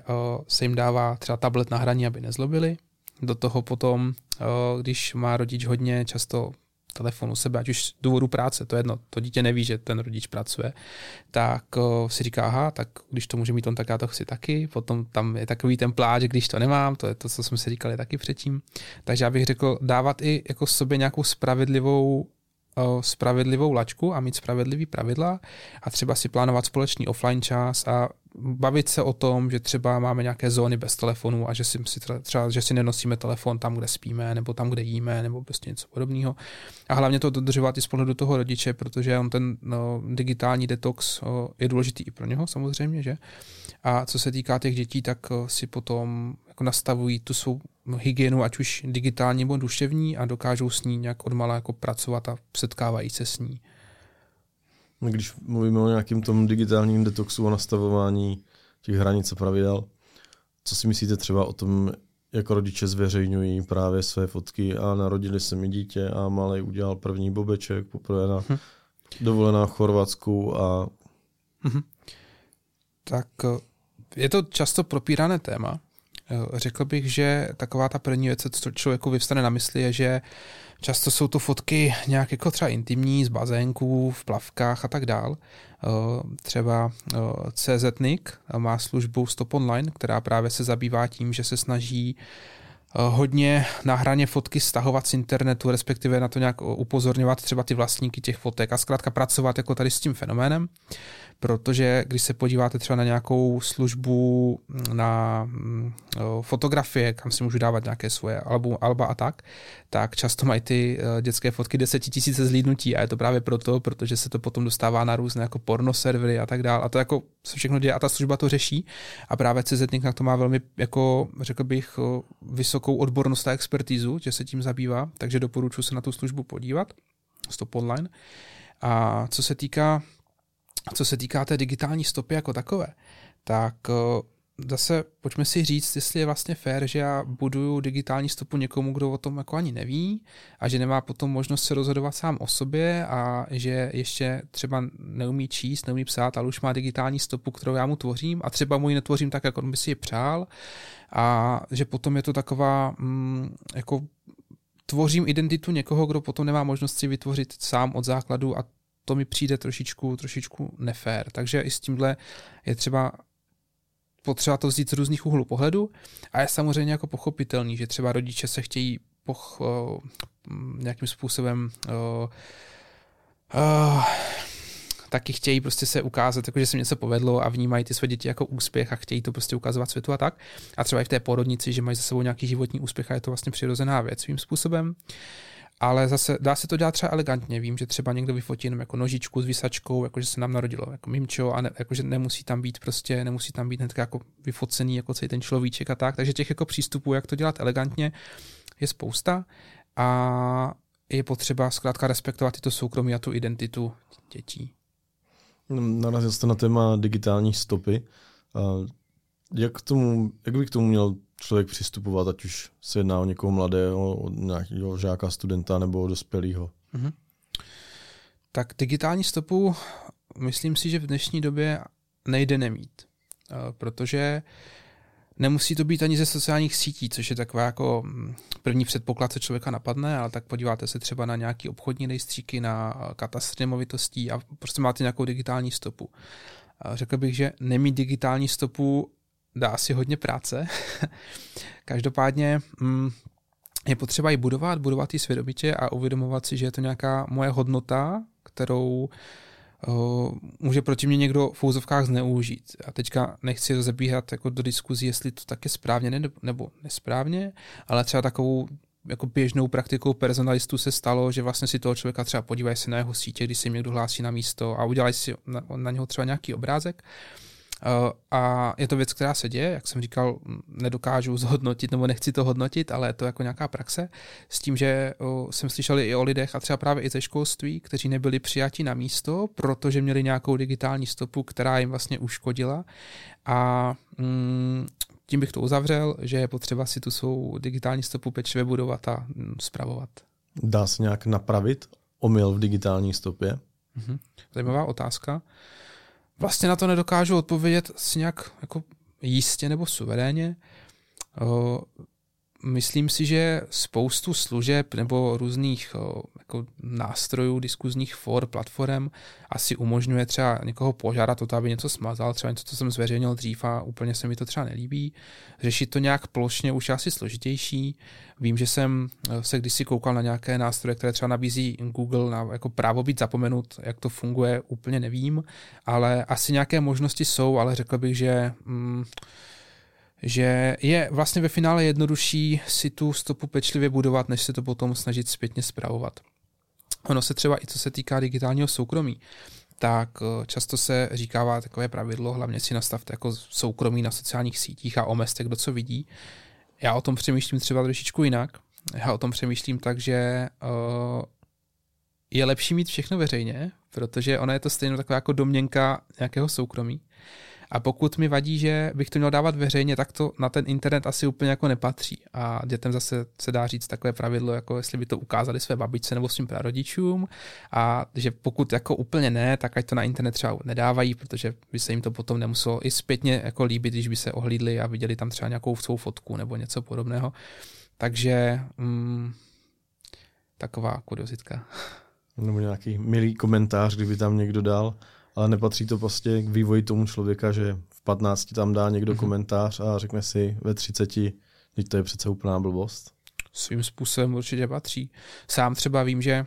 se jim dává třeba tablet na hraní, aby nezlobili. Do toho potom, když má rodič hodně často telefonu sebe, ať už z důvodu práce, to je jedno, to dítě neví, že ten rodič pracuje, tak o, si říká, aha, tak když to může mít on, tak já to chci taky. Potom tam je takový ten pláč, když to nemám, to je to, co jsme si říkali taky předtím. Takže já bych řekl, dávat i jako sobě nějakou spravedlivou spravedlivou lačku a mít spravedlivý pravidla a třeba si plánovat společný offline čas a bavit se o tom, že třeba máme nějaké zóny bez telefonu a že si, třeba, že si nenosíme telefon tam, kde spíme, nebo tam, kde jíme, nebo prostě něco podobného. A hlavně to dodržovat i z pohledu toho rodiče, protože on ten no, digitální detox o, je důležitý i pro něho samozřejmě, že? A co se týká těch dětí, tak o, si potom jako nastavují tu svou hygienu, ať už digitální nebo duševní a dokážou s ní nějak odmala jako pracovat a setkávají se s ní. Když mluvíme o nějakém tom digitálním detoxu, o nastavování těch hranic a pravidel, co si myslíte třeba o tom, jak rodiče zveřejňují právě své fotky a narodili se mi dítě a malý udělal první bobeček poprvé na hm. dovolená v Chorvatsku a... Hm. Tak je to často propírané téma. Řekl bych, že taková ta první věc, co člověku vyvstane na mysli, je, že často jsou to fotky nějak jako třeba intimní, z bazénků, v plavkách a tak dál. Eh, třeba eh, CZNIC má službu Stop Online, která právě se zabývá tím, že se snaží eh, hodně na hraně fotky stahovat z internetu, respektive na to nějak upozorňovat třeba ty vlastníky těch fotek a zkrátka pracovat jako tady s tím fenoménem. Protože když se podíváte třeba na nějakou službu na mm, fotografie, kam si můžu dávat nějaké svoje album, alba a tak, tak často mají ty e, dětské fotky desetitisíce zlídnutí a je to právě proto, protože se to potom dostává na různé jako porno servery a tak dále a to jako se všechno děje a ta služba to řeší. A právě CZ na to má velmi jako řekl bych vysokou odbornost a expertízu, že se tím zabývá, takže doporučuji se na tu službu podívat, stop online. A co se týká co se týká té digitální stopy jako takové, tak eh, zase pojďme si říct, jestli je vlastně fér, že já buduju digitální stopu někomu, kdo o tom jako ani neví a že nemá potom možnost se rozhodovat sám o sobě a že ještě třeba neumí číst, neumí psát, ale už má digitální stopu, kterou já mu tvořím a třeba mu ji netvořím tak, jak on by si ji přál a že potom je to taková mm, jako tvořím identitu někoho, kdo potom nemá možnost si vytvořit sám od základu a to mi přijde trošičku, trošičku nefér. Takže i s tímhle je třeba potřeba to vzít z různých úhlů pohledu a je samozřejmě jako pochopitelný, že třeba rodiče se chtějí poch, uh, nějakým způsobem uh, uh, taky chtějí prostě se ukázat, jako že se něco povedlo a vnímají ty své děti jako úspěch a chtějí to prostě ukazovat světu a tak. A třeba i v té porodnici, že mají za sebou nějaký životní úspěch a je to vlastně přirozená věc svým způsobem. ale zase dá se to dělat třeba elegantně. Vím, že třeba někdo vyfotí jenom jako nožičku s vysačkou, jakože se nám narodilo jako mimčo a ne, jakože nemusí tam být prostě, nemusí tam být hned jako vyfocený jako celý ten človíček a tak. Takže těch jako přístupů, jak to dělat elegantně, je spousta a je potřeba zkrátka respektovat tyto soukromí a tu identitu dětí. Narazil jste na téma digitální stopy. Jak, k tomu, jak by k tomu měl člověk přistupovat, ať už se jedná o někoho mladého, o nějakého žáka, studenta nebo dospělého? Mm-hmm. Tak digitální stopu myslím si, že v dnešní době nejde nemít, eh, protože nemusí to být ani ze sociálních sítí, což je taková jako mm, první předpoklad, co člověka napadne, ale tak podíváte se třeba na nějaký obchodní rejstříky, na katastr nemovitostí a prostě máte nějakou digitální stopu. Řekl bych, že nemít digitální stopu dá si hodně práce. <laughs> Každopádně mm, je potřeba ji budovat, budovat ji svědomitě a uvědomovat si, že je to nějaká moje hodnota, kterou uh, může proti mě někdo v úzovkách zneužít. A teďka nechci rozebíhat jako do diskuzí, jestli to tak je správně ne, nebo nesprávně, ale třeba takovou jako běžnou praktikou personalistů se stalo, že vlastně si toho člověka třeba podívají se na jeho sítě, když se někdo hlásí na místo a udělají si na, na něho třeba nějaký obrázek Eh, a je to věc, která se děje, jak jsem říkal, nedokážu <laughs> zhodnotit nebo nechci to hodnotit, ale je to jako nějaká praxe. S tím, že jsem slyšel i o lidech a třeba právě i ze školství, kteří nebyli přijati na místo, protože měli nějakou digitální stopu, která jim vlastně uškodila. A mm, tím bych to uzavřel, že je potřeba si tu svou digitální stopu pečlivě budovat a zpravovat. Mm, Dá se nějak napravit omyl v digitální stopě? Mhm. Zajímavá otázka. Vlastně na to nedokážu odpovědět si nějak jako jistě nebo suverénně. Myslím si, že spoustu služeb nebo různých jako nástrojů, diskuzních for, platform asi umožňuje třeba někoho požádat o to, aby něco smazal, třeba něco, co jsem zveřejnil dřív a úplně se mi to třeba nelíbí. Řešit to nějak plošně už je asi složitější. Vím, že jsem e, se kdysi koukal na nějaké nástroje, které třeba nabízí Google na jako právo být zapomenut, jak to funguje, úplně nevím, ale asi nějaké možnosti jsou, ale řekl bych, že mm, že je vlastně ve finále jednodušší si tu stopu pečlivě budovat, než se to potom snažit zpětně zpravovat. Ono se třeba i co se týká digitálního soukromí, tak eh, často se říkává takové pravidlo, hlavně si nastavte jako soukromí na sociálních sítích a omezte, kdo co vidí. Já o tom přemýšlím třeba trošičku jinak. Já o tom přemýšlím tak, že uh, je lepší mít všechno veřejně, protože ona je to stejně taková jako domněnka nějakého soukromí. A pokud mi vadí, že bych to měl dávat veřejně, tak to na ten internet asi úplně jako nepatří. A dětem zase se dá říct takové pravidlo, jako jestli by to ukázali své babičce nebo svým prarodičům. A že pokud jako úplně ne, tak ať to na internet třeba nedávají, protože by se jim to potom nemuselo i zpětně jako líbit, když by se ohlídli a viděli tam třeba nějakou svou fotku nebo něco podobného. Takže mm, taková kuriozitka. Nebo nějaký milý komentář, kdyby tam někdo dal ale nepatří to prostě k vývoji tomu člověka, že v 15 tam dá někdo mm-hmm. komentář a řekne si ve 30, teď to je přece úplná blbost. Svým způsobem určitě patří. Sám třeba vím, že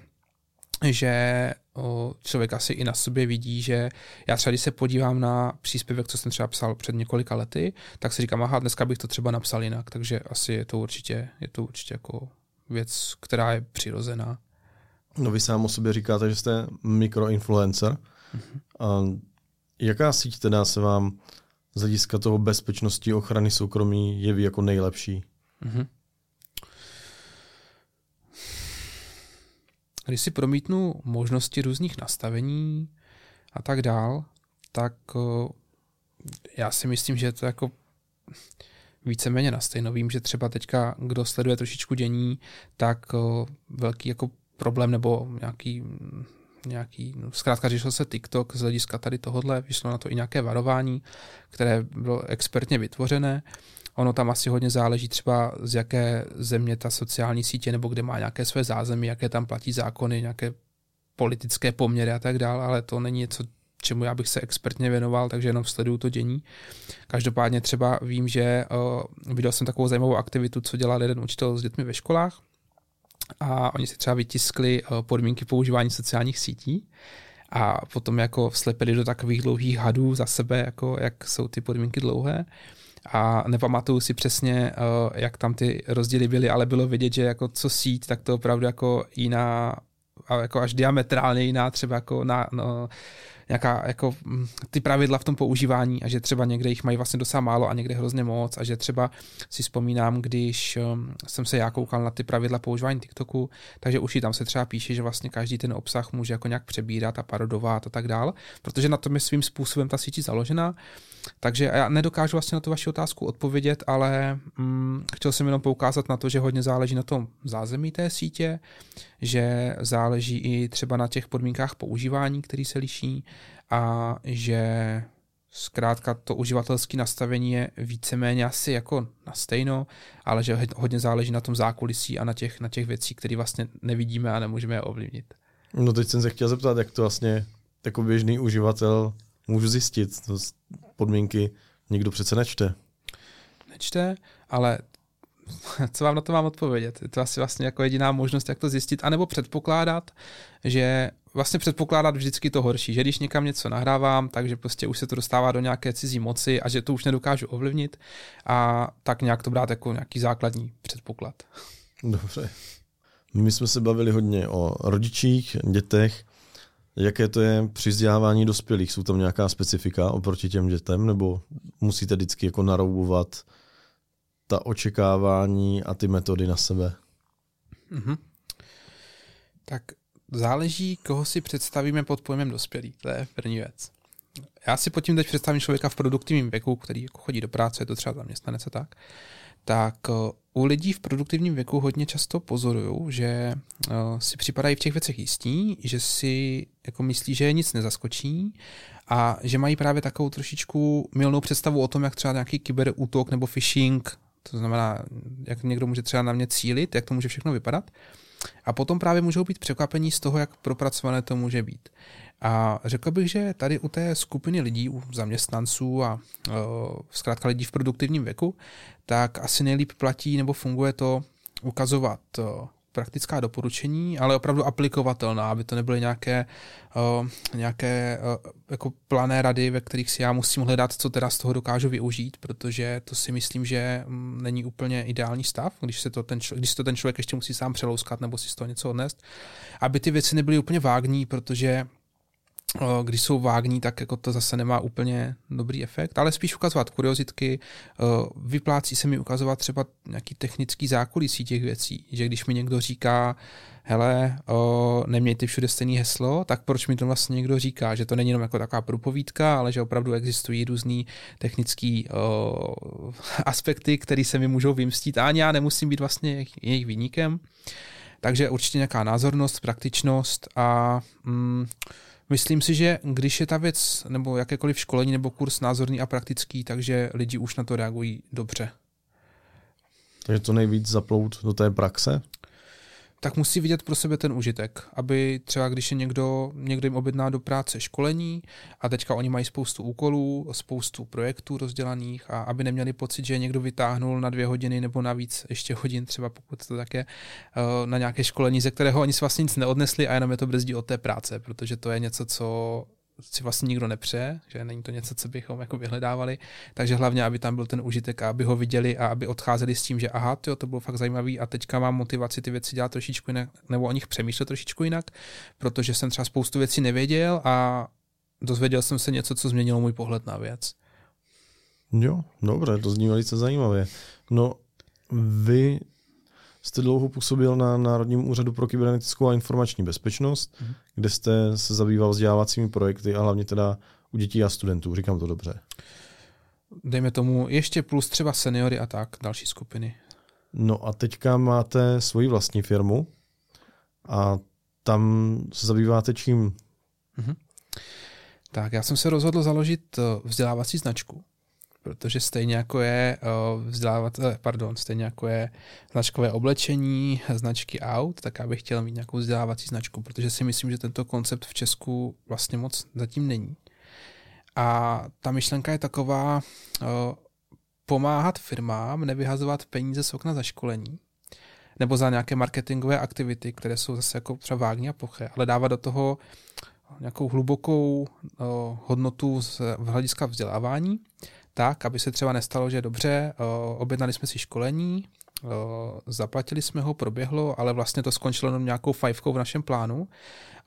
že o, člověk asi i na sobě vidí, že já třeba, když se podívám na příspěvek, co jsem třeba psal před několika lety, tak si říkám, aha, dneska bych to třeba napsal jinak, takže asi je to určitě, je to určitě jako věc, která je přirozená. No vy sám o sobě říkáte, že jste mikroinfluencer. A jaká síť teda se vám z hlediska toho bezpečnosti ochrany soukromí jeví jako nejlepší? Mm-hmm. Když si promítnu možnosti různých nastavení a tak dál, tak já si myslím, že je to jako víceméně na stejno. Vím, že třeba teďka, kdo sleduje trošičku dění, tak velký jako problém nebo nějaký nějaký, no, zkrátka řešil se TikTok z hlediska tady tohohle, vyšlo na to i nějaké varování, které bylo expertně vytvořené. Ono tam asi hodně záleží třeba z jaké země ta sociální sítě nebo kde má nějaké své zázemí, jaké tam platí zákony, nějaké politické poměry a tak dále, ale to není něco, čemu já bych se expertně věnoval, takže jenom sleduju to dění. Každopádně třeba vím, že uh, viděl jsem takovou zajímavou aktivitu, co dělal jeden učitel s dětmi ve školách, a oni si třeba vytiskli eh, podmínky používání sociálních sítí a potom jako vslepili do takových dlouhých hadů za sebe, jako jak jsou ty podmínky dlouhé. a nepamatuju si přesně, jak tam ty rozdíly byly, ale bylo vidět, že jako co síť, tak to opravdu jako jiná, jako až diametrálně jiná třeba jako na, no, nějaká jako mm, ty pravidla v tom používání a že třeba někde jich mají vlastně docela málo a někde hrozně moc a že třeba si vzpomínám, když um, jsem se já koukal na ty pravidla používání TikToku, takže už i tam se třeba píše, že vlastně každý ten obsah může jako nějak přebírat a parodovat a tak dál, protože na tom je svým způsobem ta síť založená. Takže já nedokážu vlastně na tu vaši otázku odpovědět, ale mm, chtěl jsem jenom poukázat na to, že hodně záleží na tom zázemí té sítě, že záleží i třeba na těch podmínkách používání, který se liší a že zkrátka to uživatelské nastavení je víceméně asi jako na stejno, ale že hodně záleží na tom zákulisí a na těch, na těch věcí, které vlastně nevidíme a nemůžeme je ovlivnit. No teď jsem se chtěl zeptat, jak to vlastně jako běžný uživatel můžu zjistit. To podmínky nikdo přece nečte. Nečte, ale <laughs> co vám na to mám odpovědět? Je to asi vlastně jako jediná možnost, jak to zjistit, anebo předpokládat, že vlastně předpokládat vždycky to horší, že když někam něco nahrávám, takže prostě už se to dostává do nějaké cizí moci a že to už nedokážu ovlivnit a tak nějak to brát jako nějaký základní předpoklad. Dobře. My jsme se bavili hodně o rodičích, dětech. Jaké to je při vzdělávání dospělých? Jsou tam nějaká specifika oproti těm dětem, nebo musíte vždycky jako naroubovat ta očekávání a ty metody na sebe? Mm-hmm. Tak záleží, koho si představíme pod pojmem dospělý. To je první věc. Já si pod tím teď představím člověka v produktivním věku, který jako chodí do práce, je to třeba zaměstnanec a tak. Tak eh, u lidí v produktivním věku hodně často pozoruju, že uh, si připadají v těch věcech jistí, že si jako myslí, že je nic nezaskočí a že mají právě takovou trošičku milnou představu o tom, jak třeba nějaký kyberútok nebo phishing, to znamená, jak někdo může třeba na mě cílit, jak to může všechno vypadat. A potom právě můžou být překvapení z toho, jak propracované to může být. A řekl bych, že tady u té skupiny lidí, u zaměstnanců a uh, zkrátka lidí v produktivním věku, tak asi nejlíp platí nebo funguje to ukazovat uh, praktická doporučení, ale opravdu aplikovatelná, aby to nebyly nějaké, uh, nějaké uh, jako plané rady, ve kterých si já musím hledat, co teda z toho dokážu využít, protože to si myslím, že mm, není úplně ideální stav, když se to ten, když se to ten člověk ještě musí sám přelouskat nebo si z toho něco odnést, aby ty věci nebyly úplně vágní, protože když jsou vágní, tak jako to zase nemá úplně dobrý efekt, ale spíš ukazovat kuriozitky. Vyplácí se mi ukazovat třeba nějaký technický zákulisí těch věcí, že když mi někdo říká, hele, nemějte všude stejné heslo, tak proč mi to vlastně někdo říká, že to není jenom jako taková propovídka, ale že opravdu existují různý technické <laughs> aspekty, které se mi můžou vymstít a ani já nemusím být vlastně jejich výnikem. Takže určitě nějaká názornost, praktičnost a mm, Myslím si, že když je ta věc nebo jakékoliv školení nebo kurz názorný a praktický, takže lidi už na to reagují dobře. Takže to nejvíc zaplout do té praxe? Tak musí vidět pro sebe ten užitek, aby třeba když je někdo, někdo jim objedná do práce školení a teďka oni mají spoustu úkolů, spoustu projektů rozdělaných a aby neměli pocit, že někdo vytáhnul na dvě hodiny nebo navíc ještě hodin, třeba pokud to také eh, na nějaké školení, ze kterého oni si vlastně nic neodnesli a jenom je to brzdí od té práce, protože to je něco, co si vlastně nikdo nepřeje, že není to něco, co bychom jako vyhledávali, takže hlavně, aby tam byl ten užitek a aby ho viděli a aby odcházeli s tím, že aha, tyjo, to bylo fakt zajímavý a teďka mám motivaci ty věci dělat trošičku jinak, nebo o nich přemýšlet trošičku jinak, protože jsem třeba spoustu věcí nevěděl a dozvěděl jsem se něco, co změnilo můj pohled na věc. Jo, dobře, to zní velice zajímavě. No, vy jste dlouho působil na Národním úřadu pro kybernetickou a informační bezpečnost, mm. kde jste se zabýval vzdělávacími projekty a hlavně teda u dětí a studentů. Říkám to dobře. Dejme tomu ještě plus třeba seniory a tak, další skupiny. No a teďka máte svoji vlastní firmu a tam se zabýváte čím? Mm-hmm. Tak, já jsem se rozhodl založit eh, vzdělávací značku, protože stejně jako je eh, vzdělávat, eh, pardon, stejně jako je značkové oblečení, značky aut, tak já bych chtěl mít nějakou vzdělávací značku, protože si myslím, že tento koncept v Česku vlastně moc zatím není. A ta myšlenka je taková, eh, pomáhat firmám nevyhazovat peníze z okna za školení, nebo za nějaké marketingové aktivity, které jsou zase jako třeba vágní a ploché, ale dávat do toho nějakou hlubokou hodnotu z hlediska vzdělávání, tak, aby se třeba nestalo, že dobře, objednali jsme si školení, zaplatili jsme ho, proběhlo, ale vlastně to skončilo jenom nějakou fajfkou v našem plánu,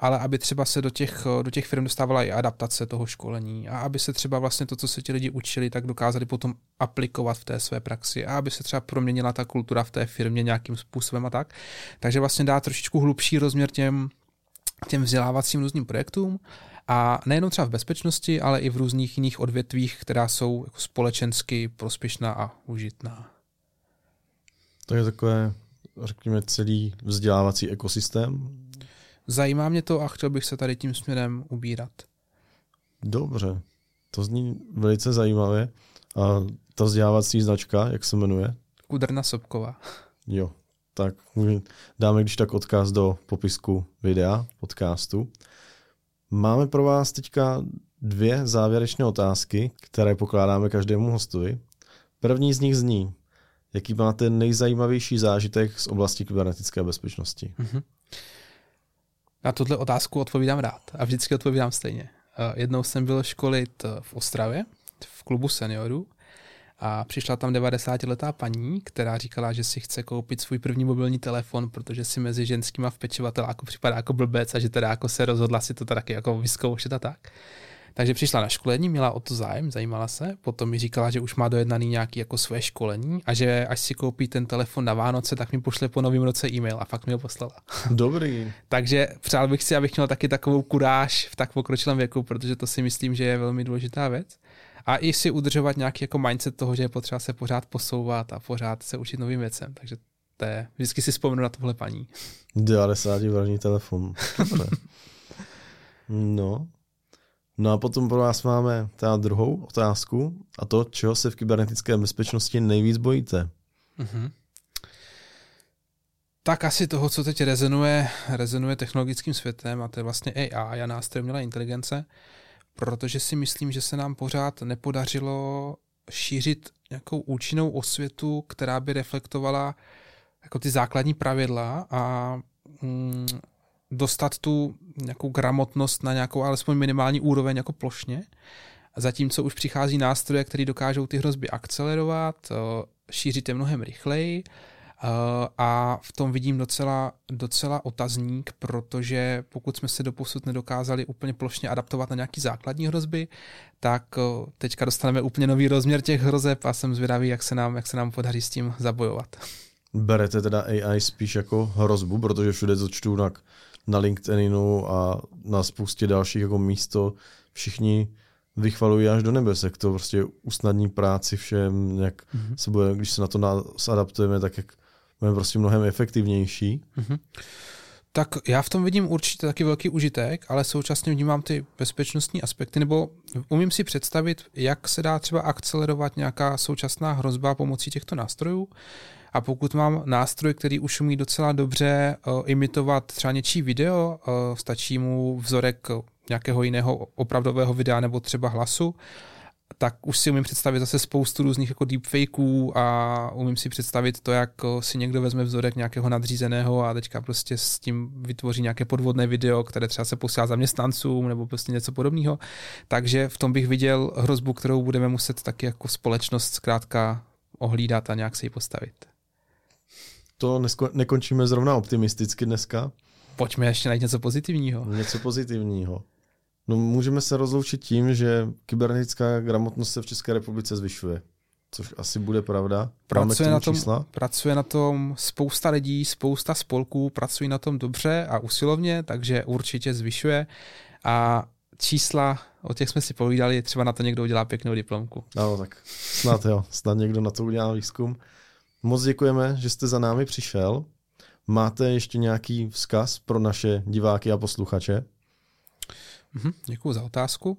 ale aby třeba se do těch, do těch firm dostávala i adaptace toho školení a aby se třeba vlastně to, co se ti lidi učili, tak dokázali potom aplikovat v té své praxi a aby se třeba proměnila ta kultura v té firmě nějakým způsobem a tak. Takže vlastně dá trošičku hlubší rozměr těm, těm vzdělávacím různým projektům a nejenom třeba v bezpečnosti, ale i v různých jiných odvětvích, která jsou jako společensky prospěšná a užitná. To je takové, řekněme, celý vzdělávací ekosystém. Zajímá mě to a chtěl bych se tady tím směrem ubírat. Dobře, to zní velice zajímavě. A ta vzdělávací značka, jak se jmenuje? Kudrna Sobkova. Jo, tak dáme když tak odkaz do popisku videa, podcastu. Máme pro vás teďka dvě závěrečné otázky, které pokládáme každému hostovi. První z nich zní, jaký máte nejzajímavější zážitek z oblasti kybernetické bezpečnosti? Mm-hmm. Na tuhle otázku odpovídám rád a vždycky odpovídám stejně. Eh, jednou jsem byl školit eh, v Ostravě, v klubu seniorů a přišla tam 90-letá paní, která říkala, že si chce koupit svůj první mobilní telefon, protože si mezi ženskýma v pečovateláku připadá jako blbec a že teda jako se rozhodla si to taky jako vyzkoušet a tak. Takže přišla na školení, měla o to zájem, zajímala se, potom mi říkala, že už má dojednaný nějaký jako své školení a že až si koupí ten telefon na Vánoce, tak mi pošle po novém roce e-mail a fakt mi ho poslala. <laughs> <laughs> Dobrý. Takže přál bych si, abych měl taky takovou kuráž v tak pokročilém věku, protože to si myslím, že je velmi důležitá věc. A i si udržovat nějaký jako mindset toho, že je potřeba se pořád posouvat a pořád se učit novým věcem. Takže to je, vždycky si vzpomenu na tohle paní. 90 vrní telefon. no, No a potom pro vás máme ta druhou otázku a to, čeho se v kybernetické bezpečnosti nejvíc bojíte. Mm-hmm. Tak asi toho, co teď rezonuje, rezonuje technologickým světem a to je vlastně AI a nástroj umělé inteligence, protože si myslím, že se nám pořád nepodařilo šířit nějakou účinnou osvětu, která by reflektovala jako ty základní pravidla a mm, dostat tu nějakou gramotnost na nějakou alespoň minimální úroveň jako plošně. Zatímco už přichází nástroje, které dokážou ty hrozby akcelerovat, eh, šířit je mnohem rychleji a v tom vidím docela, docela otazník, protože pokud jsme se doposud nedokázali úplně plošně adaptovat na nějaký základní hrozby, tak eh, teďka dostaneme úplně nový rozměr těch hrozeb a jsem zvědavý, jak se nám, jak se nám podaří s tím zabojovat. Berete teda AI spíš jako hrozbu, protože všude to čtu na na LinkedInu a na spoustě dalších jako místo všichni vychvalují až do nebes, jak to prostě usnadní práci všem, jak mm-hmm. se bude, když se na to adaptujeme, tak jak budeme prostě mnohem efektivnější. Mm-hmm. Tak já v tom vidím určitě taky velký užitek, ale současně vnímám ty bezpečnostní aspekty, nebo umím si představit, jak se dá třeba akcelerovat nějaká současná hrozba pomocí těchto nástrojů. A pokud mám nástroj, který už umí docela dobře uh, imitovat třeba něčí video, uh, stačí mu vzorek nějakého jiného opravdového videa nebo třeba hlasu, tak už si umím představit zase spoustu různých jako deepfakeů a umím si představit to, jak si někdo vezme vzorek nějakého nadřízeného a teďka prostě s tím vytvoří nějaké podvodné video, které třeba se posílá zaměstnancům nebo prostě něco podobného. Takže v tom bych viděl hrozbu, kterou budeme muset taky jako společnost zkrátka ohlídat a nějak se jí postavit to nesko- nekončíme zrovna optimisticky dneska. Pojďme ještě najít něco pozitivního. Něco pozitivního. No, můžeme se rozloučit tím, že kybernetická gramotnost se v České republice zvyšuje. Což asi bude pravda. Pracuje na, tom, čísla. pracuje na tom spousta lidí, spousta spolků, pracují na tom dobře a usilovně, takže určitě zvyšuje. A čísla, o těch jsme si povídali, třeba na to někdo udělá pěknou diplomku. No tak snad jo, snad někdo na to udělá výzkum. Moc děkujeme, že jste za námi přišel. Máte ještě nějaký vzkaz pro naše diváky a posluchače? Mhm, děkuji za otázku.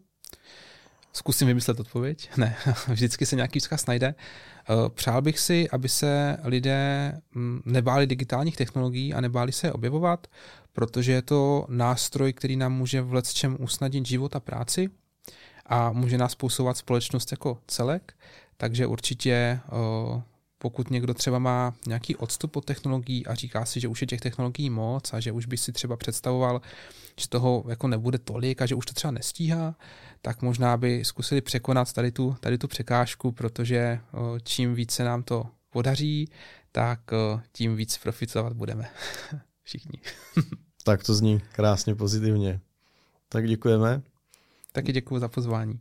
Zkusím vymyslet odpověď. <laughs> Ne, vždycky se nějaký vzkaz najde. Eh, přál bych si, aby se lidé mm, nebáli digitálních technologií a nebáli se je objevovat, protože je to nástroj, který nám může v čem usnadnit život a práci a může nás posouvat společnost jako celek. Takže určitě eh, pokud někdo třeba má nějaký odstup od technologií a říká si, že už je těch technologií moc a že už by si třeba představoval, že toho jako nebude tolik a že už to třeba nestíhá, tak možná by zkusili překonat tady tu, tady tu překážku, protože čím více nám to podaří, tak tím víc profitovat budeme <laughs> všichni. <laughs> tak to zní krásně pozitivně. Tak děkujeme. Taky děkuji za pozvání.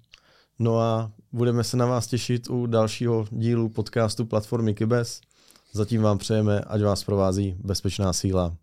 No a budeme se na vás těšit u dalšího dílu podcastu platformy Kybes. Zatím vám přejeme, ať vás provází bezpečná síla.